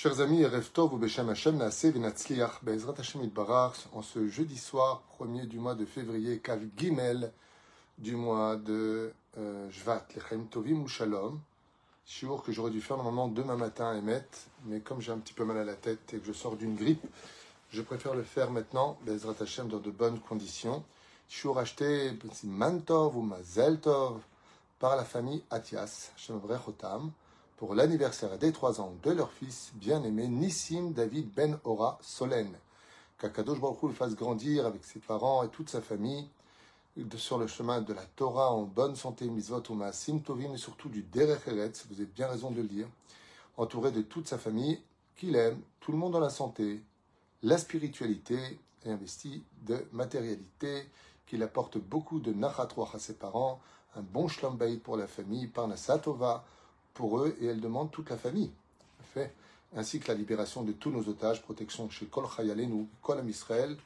Chers amis, ou Beshem Hashem Be'ezrat Hashem en ce jeudi soir, premier du mois de février, Kav Gimel du mois de euh, Jvat, Lechem Tovim ou Shalom. Shiur que j'aurais dû faire normalement demain matin à Emet, mais comme j'ai un petit peu mal à la tête et que je sors d'une grippe, je préfère le faire maintenant, Be'ezrat Hashem, dans de bonnes conditions. Shiur acheté Mantov ou Mazeltov par la famille Atias, Hashem Vrechotam pour l'anniversaire des trois ans de leur fils bien-aimé Nissim David Ben Ora Solen. Qu'Akadosh Baruch le fasse grandir avec ses parents et toute sa famille sur le chemin de la Torah en bonne santé, misvot ou tovim et surtout du derech eretz, vous avez bien raison de le dire, entouré de toute sa famille qu'il aime, tout le monde dans la santé, la spiritualité et investi de matérialité, qu'il apporte beaucoup de nachatroach à ses parents, un bon shlom pour la famille, par Nasatova, pour eux et elle demande toute la famille. Ainsi que la libération de tous nos otages, protection chez Kol Chayalenu, Kol Am Israël,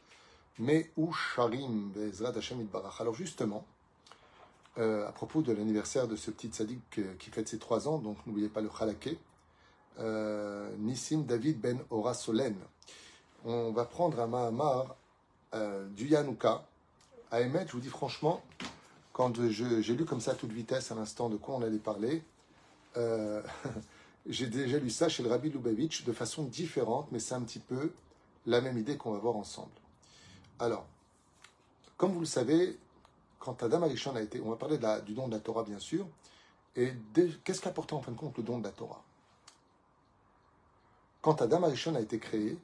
ou Sharim Bezrat Hashem Barach. Alors justement, euh, à propos de l'anniversaire de ce petit sadique euh, qui fête ses trois ans, donc n'oubliez pas le Chalaké, euh, Nissim David Ben Ora Solen. On va prendre un Mahamar euh, du Yanouka. À émettre, je vous dis franchement, quand j'ai lu comme ça à toute vitesse à l'instant de quoi on allait parler, euh, j'ai déjà lu ça chez le Rabbi Lubavitch de façon différente, mais c'est un petit peu la même idée qu'on va voir ensemble. Alors, comme vous le savez, quand Adam Arishon a été, on va parler du don de la Torah bien sûr, et qu'est-ce qu'apportait en fin de compte le don de la Torah? Quand Adam Arishon a été créé,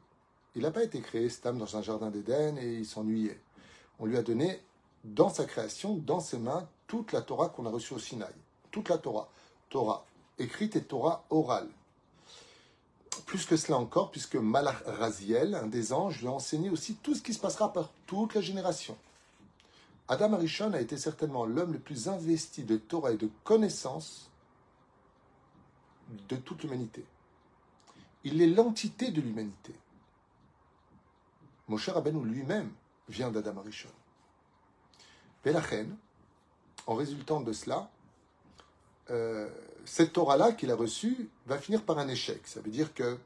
il n'a pas été créé Stam dans un jardin d'Éden et il s'ennuyait. On lui a donné dans sa création, dans ses mains, toute la Torah qu'on a reçue au Sinaï. Toute la Torah. Torah écrite et Torah orale. Plus que cela encore, puisque Malach Raziel, un des anges, lui a enseigné aussi tout ce qui se passera par toute la génération. Adam Arishon a été certainement l'homme le plus investi de Torah et de connaissances de toute l'humanité. Il est l'entité de l'humanité. Moshe Rabbeinu lui-même vient d'Adam Arishon. Pelachen, en résultant de cela, euh, cette Torah-là qu'il a reçue va finir par un échec. Ça veut dire que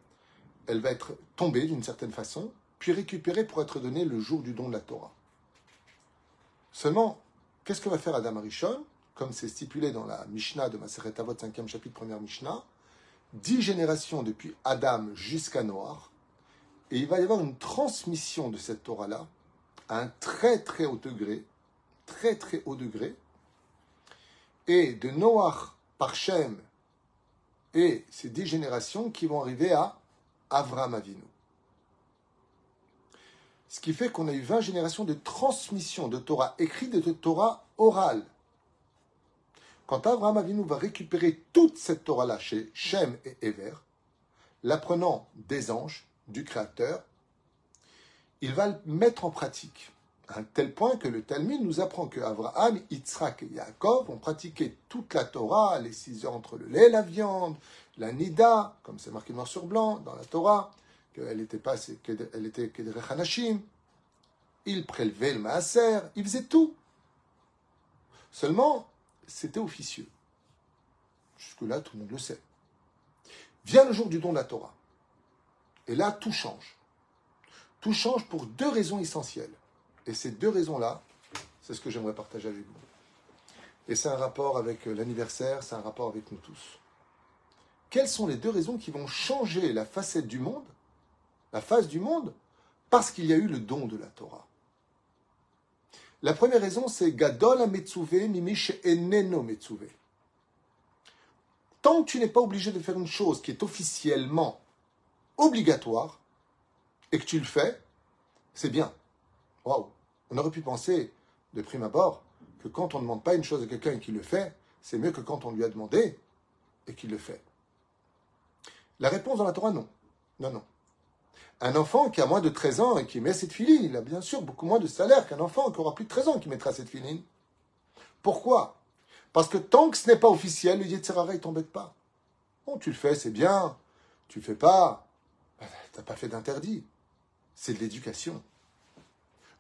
elle va être tombée d'une certaine façon, puis récupérée pour être donnée le jour du don de la Torah. Seulement, qu'est-ce que va faire Adam Arishon? Comme c'est stipulé dans la Mishnah de Maseret Avot, 5e chapitre, première Mishnah, dix générations depuis Adam jusqu'à Noir, et il va y avoir une transmission de cette Torah-là à un très très haut degré, très très haut degré, et de Noach par Shem et ces dix générations qui vont arriver à Avram Avinu. Ce qui fait qu'on a eu 20 générations de transmission de Torah écrite et de Torah orale. Quand Avram Avinu va récupérer toute cette Torah-là chez Shem et Ever, l'apprenant des anges, du Créateur, il va le mettre en pratique à tel point que le Talmud nous apprend que Abraham, Yitzhak et Yaakov ont pratiqué toute la Torah, les six heures entre le lait et la viande, la nida, comme c'est marqué noir sur blanc dans la Torah, qu'elle était pas, qu'elle était. Ils prélevaient le maaser, ils faisaient tout. Seulement, c'était officieux. Jusque-là, tout le monde le sait. Vient le jour du don de la Torah. Et là, tout change. Tout change pour deux raisons essentielles. Et ces deux raisons-là, c'est ce que j'aimerais partager avec vous. Et c'est un rapport avec euh, l'anniversaire, c'est un rapport avec nous tous. Quelles sont les deux raisons qui vont changer la facette du monde, la face du monde, parce qu'il y a eu le don de la Torah? La première raison, c'est Gadol Metsuve Mimish Eneno Metsuve. Tant que tu n'es pas obligé de faire une chose qui est officiellement obligatoire, et que tu le fais, c'est bien. Waouh On aurait pu penser, de prime abord, que quand on ne demande pas une chose à quelqu'un et qu'il le fait, c'est mieux que quand on lui a demandé et qu'il le fait. La réponse dans la Torah, non. Non, non. Un enfant qui a moins de 13 ans et qui met cette filine, il a bien sûr beaucoup moins de salaire qu'un enfant qui aura plus de 13 ans qui mettra cette filine. Pourquoi? Parce que tant que ce n'est pas officiel, le Yetzirara, il t'embête pas. Bon, tu le fais, c'est bien. Tu le fais pas, tu n'as pas fait d'interdit. C'est de l'éducation.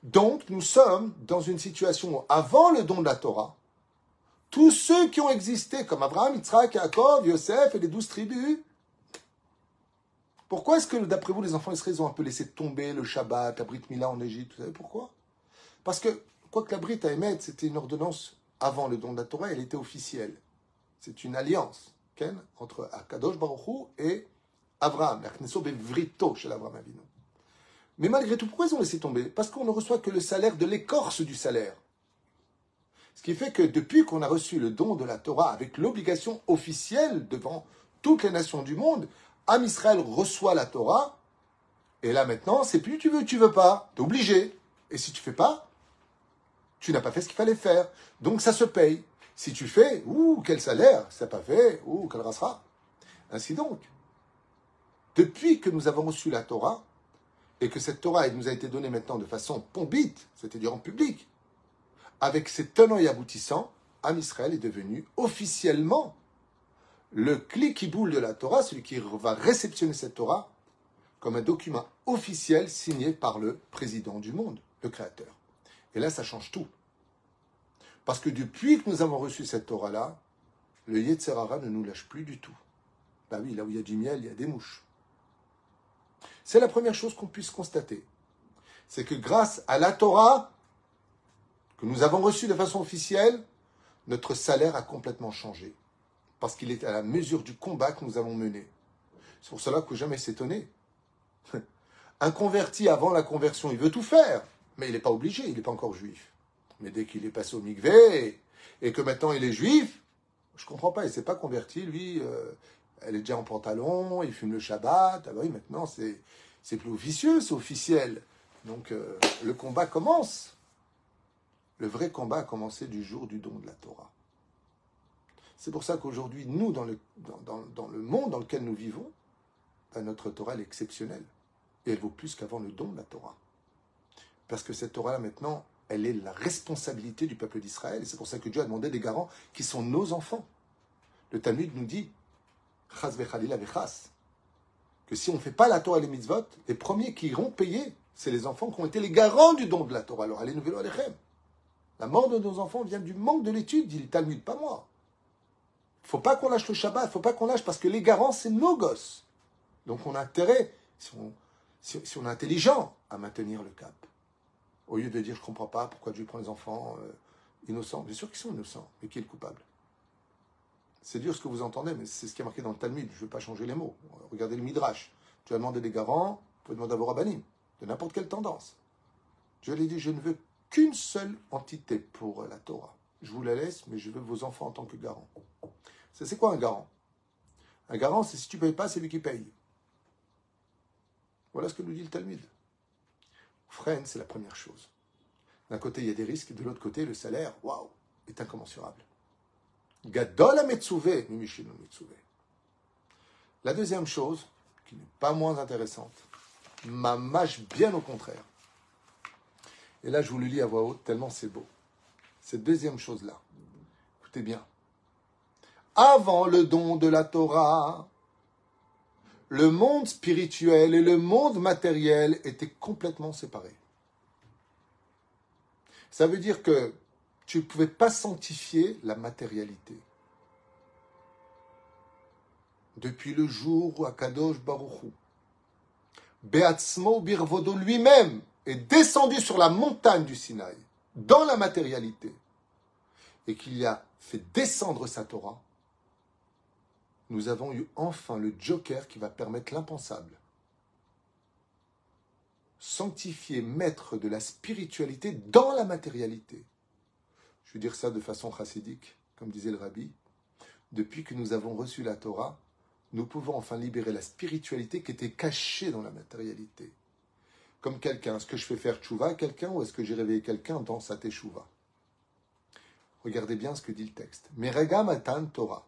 Donc, nous sommes dans une situation où, avant le don de la Torah, tous ceux qui ont existé, comme Abraham, Yitzhak, Yaakov, Yosef et les douze tribus, Pourquoi est-ce que, d'après vous, les enfants israéliens ont un peu laissé tomber le Shabbat, la Brit Mila en Égypte? Vous savez pourquoi? Parce que, quoi que la Brit à émettre, c'était une ordonnance avant le don de la Torah, elle était officielle. C'est une alliance entre Akadosh Baruch et Abraham, la Vrito chez l'Abraham Avinu. Mais malgré tout, pourquoi ils ont laissé tomber? Parce qu'on ne reçoit que le salaire de l'écorce du salaire. Ce qui fait que depuis qu'on a reçu le don de la Torah avec l'obligation officielle devant toutes les nations du monde, Am Israël reçoit la Torah, et là maintenant, c'est plus tu veux, tu veux pas, t'es obligé. Et si tu fais pas, tu n'as pas fait ce qu'il fallait faire. Donc ça se paye. Si tu fais, ouh, quel salaire, ça pas fait, ouh, quel rassera. Ainsi donc, depuis que nous avons reçu la Torah, et que cette Torah nous a été donnée maintenant de façon pombite, c'est-à-dire en public, avec ses tenants et aboutissants, Am Israël est devenu officiellement le clic boule de la Torah, celui qui va réceptionner cette Torah comme un document officiel signé par le président du monde, le Créateur. Et là, ça change tout. Parce que depuis que nous avons reçu cette Torah-là, le Yetzerara ne nous lâche plus du tout. Bah oui, là où il y a du miel, il y a des mouches. C'est la première chose qu'on puisse constater. C'est que grâce à la Torah que nous avons reçue de façon officielle, notre salaire a complètement changé. Parce qu'il est à la mesure du combat que nous avons mené. C'est pour cela que jamais s'étonner. Un converti avant la conversion, il veut tout faire, mais il n'est pas obligé, il n'est pas encore juif. Mais dès qu'il est passé au mikvé et que maintenant il est juif, je comprends pas, il s'est pas converti, lui, euh, elle est déjà en pantalon, il fume le Shabbat. Ah bah oui, maintenant c'est, c'est plus officieux, c'est officiel. Donc euh, le combat commence. Le vrai combat a commencé du jour du don de la Torah. C'est pour ça qu'aujourd'hui, nous, dans le, dans, le monde dans lequel nous vivons, ben, notre Torah est exceptionnelle. Et elle vaut plus qu'avant le don de la Torah. Parce que cette Torah-là, maintenant, elle est la responsabilité du peuple d'Israël. Et c'est pour ça que Dieu a demandé des garants qui sont nos enfants. Le Talmud nous dit que si on ne fait pas la Torah et les mitzvot, les premiers qui iront payer, c'est les enfants qui ont été les garants du don de la Torah. Alors, allez, nous Alechem. La mort de nos enfants vient du manque de l'étude, dit le Talmud, pas moi. Il faut pas qu'on lâche le Shabbat, faut pas qu'on lâche, parce que les garants, c'est nos gosses. Donc on a intérêt, si on, si, on est intelligent, à maintenir le cap. Au lieu de dire, je ne comprends pas pourquoi Dieu prend les enfants euh, innocents. Bien sûr qu'ils sont innocents, mais qui est le coupable? C'est dur ce que vous entendez, mais c'est ce qui est marqué dans le Talmud. Je ne vais pas changer les mots. Regardez le Midrash. Tu as demandé des garants, tu peux demander à vos de n'importe quelle tendance. Je lui ai dit, je ne veux qu'une seule entité pour la Torah. Je vous la laisse, mais je veux vos enfants en tant que garants. C'est quoi un garant? Un garant, c'est si tu ne payes pas, c'est lui qui paye. Voilà ce que nous dit le Talmud. Freine, c'est la première chose. D'un côté, il y a des risques, de l'autre côté, le salaire, waouh, est incommensurable. Gadol La deuxième chose, qui n'est pas moins intéressante, mâche bien au contraire. Et là, je vous le lis à voix haute, tellement c'est beau. Cette deuxième chose-là, écoutez bien. Avant le don de la Torah, le monde spirituel et le monde matériel étaient complètement séparés. Ça veut dire que tu ne pouvais pas sanctifier la matérialité. Depuis le jour où Akadosh Baruchou, Beatzmo Birvodo lui-même, est descendu sur la montagne du Sinaï, dans la matérialité, et qu'il a fait descendre sa Torah, nous avons eu enfin le joker qui va permettre l'impensable. Sanctifier, maître de la spiritualité dans la matérialité. Je veux dire ça de façon chassidique, comme disait le rabbi. Depuis que nous avons reçu la Torah, nous pouvons enfin libérer la spiritualité qui était cachée dans la matérialité. Comme quelqu'un, est-ce que je fais faire tchouva à quelqu'un ou est-ce que j'ai réveillé quelqu'un dans sa teshuva Regardez bien ce que dit le texte. Merega matan Torah.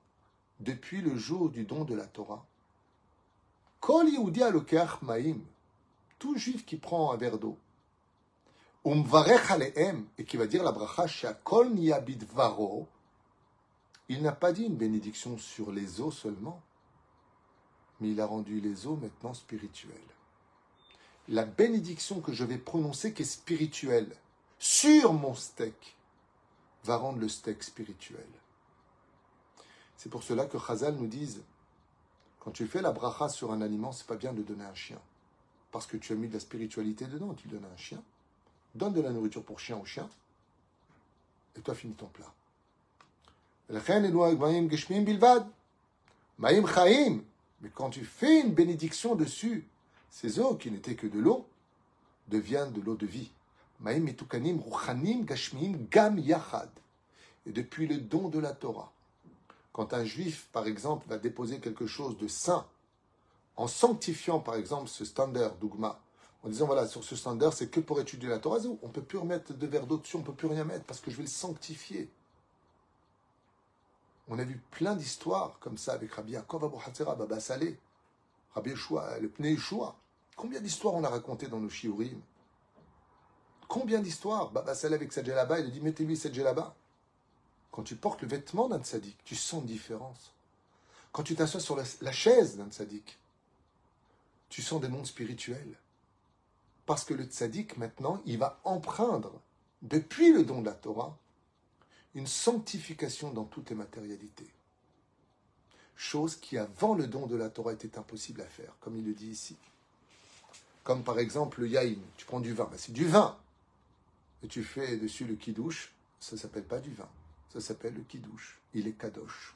Depuis le jour du don de la Torah, Kol Yehudi tout juif qui prend un verre d'eau, et qui va dire la bracha Varo, il n'a pas dit une bénédiction sur les eaux seulement, mais il a rendu les eaux maintenant spirituelles. La bénédiction que je vais prononcer qui est spirituelle sur mon steak va rendre le steak spirituel. C'est pour cela que Chazal nous dit Quand tu fais la bracha sur un aliment, c'est pas bien de donner un chien. Parce que tu as mis de la spiritualité dedans, tu donnes un chien. Donne de la nourriture pour chien au chien. Et toi, finis ton plat. Mais quand tu fais une bénédiction dessus, ces eaux qui n'étaient que de l'eau deviennent de l'eau de vie. Et depuis le don de la Torah, quand un juif, par exemple, va déposer quelque chose de saint, en sanctifiant, par exemple, ce standard d'Ougma, en disant, voilà, sur ce standard, c'est que pour étudier la Torah, on ne peut plus remettre de verre d'eau dessus, on ne peut plus rien mettre, parce que je vais le sanctifier. On a vu plein d'histoires comme ça avec Rabbi Yaakov Abu Hatzera, Baba Saleh, Rabbi Yeshua, le Pnei Yeshua. Combien d'histoires on a racontées dans nos shiurim? Combien d'histoires? Baba Saleh avec sa djellaba, il a dit mettez-lui cette. Quand tu portes le vêtement d'un tzaddik, tu sens une différence. Quand tu t'assois sur la, chaise d'un tzaddik, tu sens des mondes spirituels. Parce que le tzaddik, maintenant, il va empreindre, depuis le don de la Torah, une sanctification dans toutes les matérialités. Chose qui, avant le don de la Torah, était impossible à faire, comme il le dit ici. Comme par exemple le yaïn, tu prends du vin, ben, c'est du vin. Et tu fais dessus le kidouche, ça ne s'appelle pas du vin, ça s'appelle le kidouche. Il est kadosh.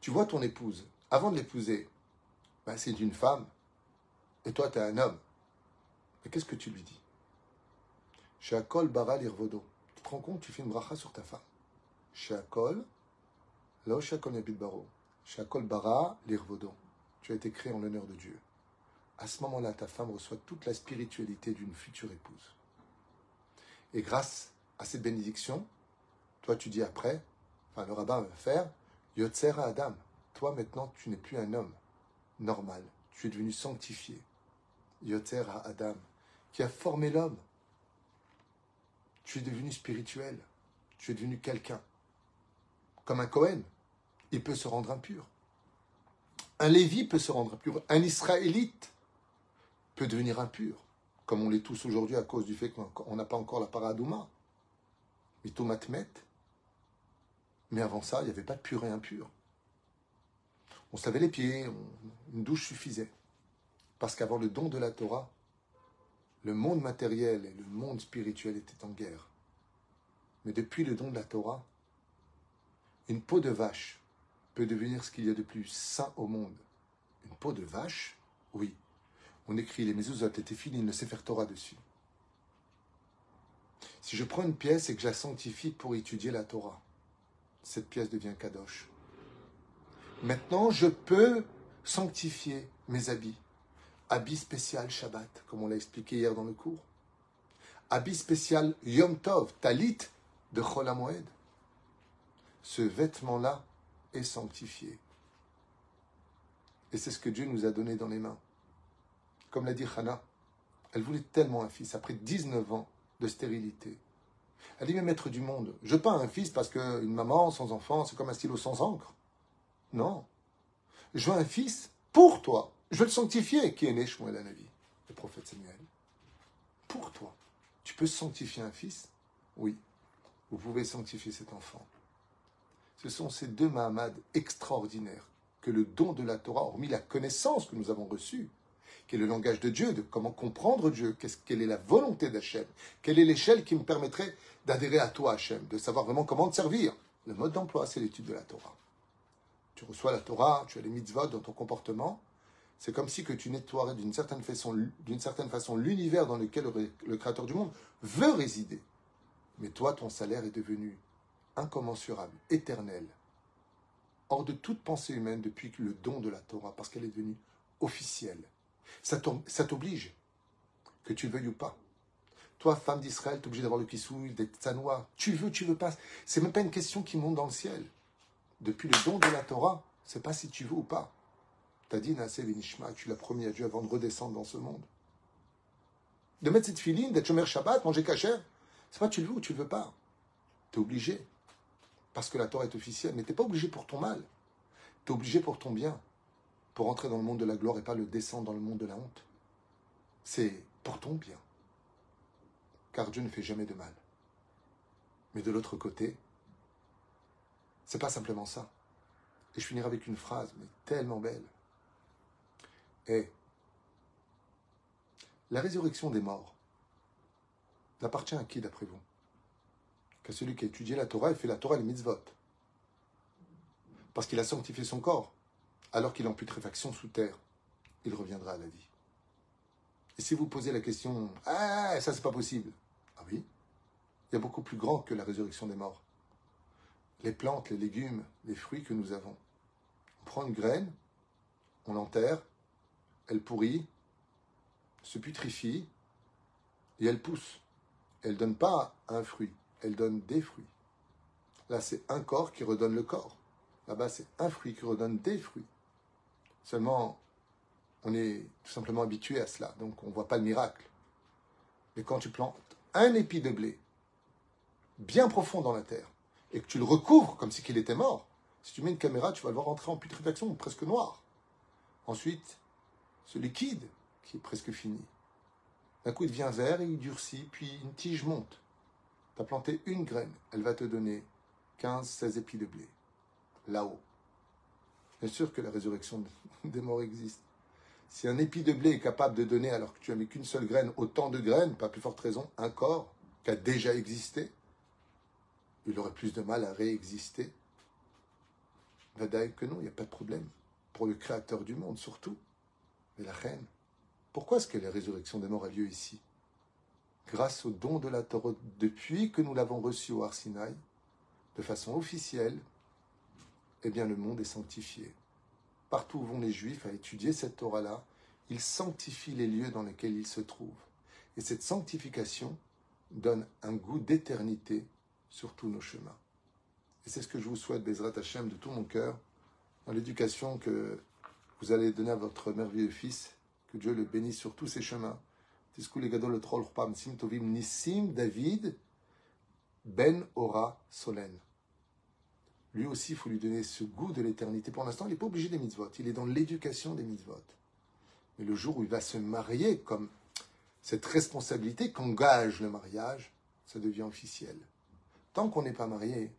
Tu vois ton épouse, avant de l'épouser, ben, c'est une femme, et toi tu es un homme. Mais qu'est-ce que tu lui dis? Shakol bara lirvodo. Tu te rends compte, tu fais une bracha sur ta femme. Shakol, lo shakol baro. Shakol bara lirvodo. Tu as été créé en l'honneur de Dieu à ce moment-là, ta femme reçoit toute la spiritualité d'une future épouse. Et grâce à cette bénédiction, toi tu dis après, enfin le rabbin va faire, Yotzer Adam, toi maintenant tu n'es plus un homme normal, tu es devenu sanctifié. Yotzer Adam, qui a formé l'homme. Tu es devenu spirituel, tu es devenu quelqu'un. Comme un Cohen, il peut se rendre impur. Un Lévi peut se rendre impur. Un Israélite peut devenir impur, comme on l'est tous aujourd'hui à cause du fait qu'on n'a pas encore la paradouma. Mitomatmet. Mais avant ça, il n'y avait pas de pur et impur. On se lavait les pieds, une douche suffisait. Parce qu'avant le don de la Torah, le monde matériel et le monde spirituel étaient en guerre. Mais depuis le don de la Torah, une peau de vache peut devenir ce qu'il y a de plus sain au monde. Une peau de vache, oui, on écrit les mezuzot et fini le Sefer Torah dessus. Si je prends une pièce et que je la sanctifie pour étudier la Torah, cette pièce devient kadosh. Maintenant, je peux sanctifier mes habits. Habit spécial Shabbat, comme on l'a expliqué hier dans le cours. Habit spécial Yom Tov, talit de Chol Ce vêtement-là est sanctifié. Et c'est ce que Dieu nous a donné dans les mains. Comme l'a dit Hannah, elle voulait tellement un fils après 19 ans de stérilité. Elle dit, mais maître du monde, je pas un fils parce qu'une maman sans enfant, c'est comme un stylo sans encre. Non. Je veux un fils pour toi. Je veux le sanctifier, qui est né Shmuel Anavi, le prophète Samuel. Pour toi. Tu peux sanctifier un fils? Oui. Vous pouvez sanctifier cet enfant. Ce sont ces deux Mahamad extraordinaires que le don de la Torah, hormis la connaissance que nous avons reçue, quel est le langage de Dieu, de comment comprendre Dieu, quelle est la volonté d'Hachem, quelle est l'échelle qui me permettrait d'adhérer à toi, Hachem, de savoir vraiment comment te servir. Le mode d'emploi, c'est l'étude de la Torah. Tu reçois la Torah, tu as les mitzvot dans ton comportement. C'est comme si tu nettoierais d'une certaine façon, l'univers dans lequel le Créateur du monde veut résider. Mais toi, ton salaire est devenu incommensurable, éternel, hors de toute pensée humaine depuis le don de la Torah, parce qu'elle est devenue officielle. Ça t'oblige, que tu veuilles ou pas. Toi, femme d'Israël, tu es obligé d'avoir le kissouille, d'être sanois. Tu veux, tu veux pas. C'est même pas une question qui monte dans le ciel. Depuis le don de la Torah, c'est pas si tu veux ou pas. Tu as dit, Nassé Venishma, tu l'as promis à Dieu avant de redescendre dans ce monde. De mettre cette filine, d'être Shomer Shabbat, manger cachère, c'est pas tu le veux ou tu le veux pas. Tu es obligé. Parce que la Torah est officielle. Mais tu pas obligé pour ton mal. Tu es obligé pour ton bien pour entrer dans le monde de la gloire et pas le descendre dans le monde de la honte. C'est pour ton bien. Car Dieu ne fait jamais de mal. Mais de l'autre côté, c'est pas simplement ça. Et je finirai avec une phrase, mais tellement belle. Et la résurrection des morts n'appartient à qui d'après vous? Qu'à celui qui a étudié la Torah et fait la Torah les mitzvot. Parce qu'il a sanctifié son corps, alors qu'il est en putréfaction sous terre, il reviendra à la vie. Et si vous posez la question, ah, ça c'est pas possible. Ah oui, il y a beaucoup plus grand que la résurrection des morts. Les plantes, les légumes, les fruits que nous avons. On prend une graine, on l'enterre, elle pourrit, se putrifie, et elle pousse. Elle ne donne pas un fruit, elle donne des fruits. Là, c'est un corps qui redonne le corps. Là-bas, c'est un fruit qui redonne des fruits. Seulement, on est tout simplement habitué à cela, donc on ne voit pas le miracle. Mais quand tu plantes un épi de blé bien profond dans la terre et que tu le recouvres comme si qu'il était mort, si tu mets une caméra, tu vas le voir rentrer en putréfaction, presque noir. Ensuite, ce liquide qui est presque fini, d'un coup il devient vert il durcit, puis une tige monte. Tu as planté une graine, elle va te donner 15, 16 épis de blé, là-haut. Bien sûr que la résurrection des morts existe. Si un épi de blé est capable de donner, alors que tu as mis qu'une seule graine, autant de graines, pas plus forte raison, un corps qui a déjà existé, il aurait plus de mal à réexister. Vadaï que non, il n'y a pas de problème. Pour le créateur du monde, surtout. Mais la reine, pourquoi est-ce que la résurrection des morts a lieu ici? Grâce au don de la Torah, depuis que nous l'avons reçu au Arsinaï, de façon officielle, eh bien le monde est sanctifié partout où vont les Juifs à étudier cette Torah-là, ils sanctifient les lieux dans lesquels ils se trouvent. Et cette sanctification donne un goût d'éternité sur tous nos chemins. Et c'est ce que je vous souhaite, Bezrat Hashem, de tout mon cœur, dans l'éducation que vous allez donner à votre merveilleux fils, que Dieu le bénisse sur tous ses chemins. Nissim David Ben Ora Solen. Lui aussi, il faut lui donner ce goût de l'éternité. Pour l'instant, il n'est pas obligé des mitzvot. Il est dans l'éducation des mitzvot. Mais le jour où il va se marier, comme cette responsabilité qu'engage le mariage, ça devient officiel. Tant qu'on n'est pas marié,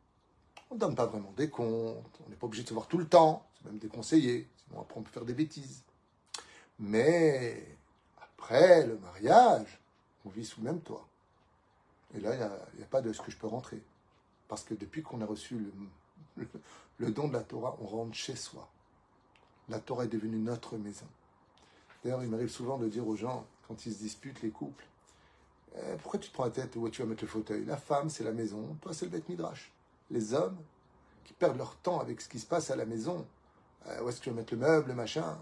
on ne donne pas vraiment des comptes, on n'est pas obligé de se voir tout le temps, c'est même déconseillé, sinon après on peut faire des bêtises. Mais après le mariage, on vit sous le même toit. Et là, il n'y a, pas de ce que je peux rentrer. Parce que depuis qu'on a reçu le, le don de la Torah, on rentre chez soi. La Torah est devenue notre maison. D'ailleurs, il m'arrive souvent de dire aux gens, quand ils se disputent, les couples, eh, pourquoi tu te prends la tête où tu vas mettre le fauteuil? La femme, c'est la maison, toi, c'est le bête midrash. Les hommes qui perdent leur temps avec ce qui se passe à la maison, eh, où est-ce que tu vas mettre le meuble, le machin?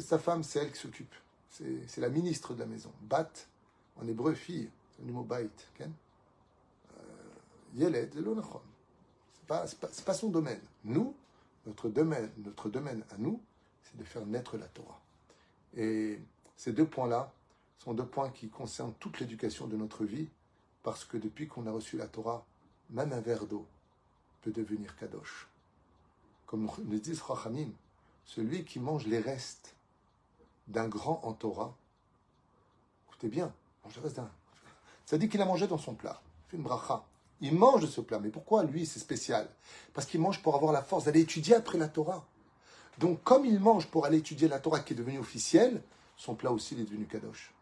Sa femme, c'est elle qui s'occupe. C'est la ministre de la maison. Bat, en hébreu, fille, c'est le mot bait. Euh, Yeled, c'est pas, c'est pas, son domaine. Nous, notre domaine, notre domaine à nous, c'est de faire naître la Torah. Et ces deux points-là sont deux points qui concernent toute l'éducation de notre vie, parce que depuis qu'on a reçu la Torah, même un verre d'eau peut devenir kadosh. Comme nous disent Rachamim, celui qui mange les restes d'un grand en Torah, écoutez bien, mange les restes d'un. Ça dit qu'il a mangé dans son plat, fait une bracha. Il mange de ce plat. Mais pourquoi lui, c'est spécial? Parce qu'il mange pour avoir la force d'aller étudier après la Torah. Donc, comme il mange pour aller étudier la Torah qui est devenue officielle, son plat aussi est devenu kadosh.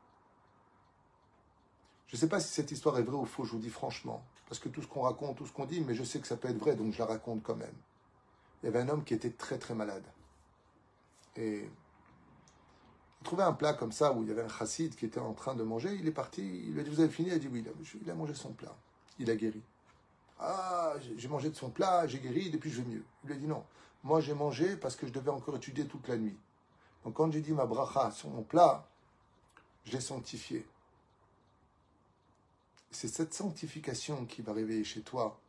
Je ne sais pas si cette histoire est vraie ou faux, je vous dis franchement. Parce que tout ce qu'on raconte, tout ce qu'on dit, mais je sais que ça peut être vrai, donc je la raconte quand même. Il y avait un homme qui était très très malade. Et il trouvait un plat comme ça où il y avait un chassid qui était en train de manger. Il est parti, il lui a dit Vous avez fini? Il a dit Oui, il a mangé son plat il a guéri. Ah, j'ai mangé de son plat, j'ai guéri, depuis je vais mieux. Il lui a dit non. Moi, j'ai mangé parce que je devais encore étudier toute la nuit. Donc, quand j'ai dit ma bracha sur mon plat, je l'ai sanctifié. C'est cette sanctification qui va réveiller chez toi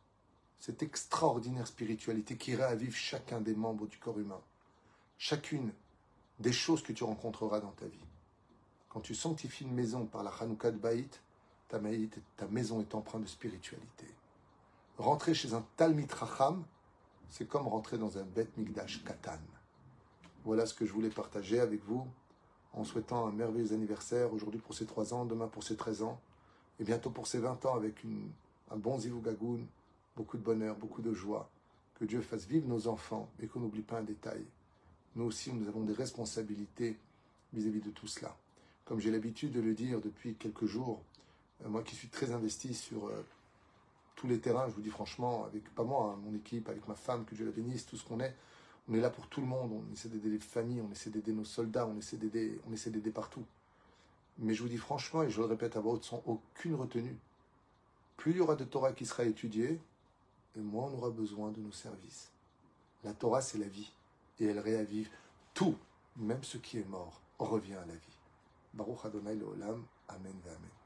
cette extraordinaire spiritualité qui réavive chacun des membres du corps humain. Chacune des choses que tu rencontreras dans ta vie. Quand tu sanctifies une maison par la Hanouka de Baït, ta, maison est empreinte de spiritualité. Rentrer chez un Talmit Racham, c'est comme rentrer dans un Bet Migdash Katan. Voilà ce que je voulais partager avec vous en souhaitant un merveilleux anniversaire aujourd'hui pour ses 3 ans, demain pour ses 13 ans et bientôt pour ses 20 ans avec un bon Zivugagoun, beaucoup de bonheur, beaucoup de joie. que Dieu fasse vivre nos enfants et qu'on n'oublie pas un détail. Nous aussi, nous avons des responsabilités vis-à-vis de tout cela. Comme j'ai l'habitude de le dire depuis quelques jours, euh, moi qui suis très investi sur euh, tous les terrains, je vous dis franchement, avec pas moi, hein, mon équipe, avec ma femme, que Dieu la bénisse, tout ce qu'on est, on est là pour tout le monde, on essaie d'aider les familles, on essaie d'aider nos soldats, on essaie d'aider partout. Mais je vous dis franchement, et je le répète à voix haute, sans aucune retenue, plus il y aura de Torah qui sera étudiée, et moins on aura besoin de nos services. La Torah, c'est la vie, et elle réavive tout, même ce qui est mort, revient à la vie. Baruch Adonai Leolam, Amen Amen.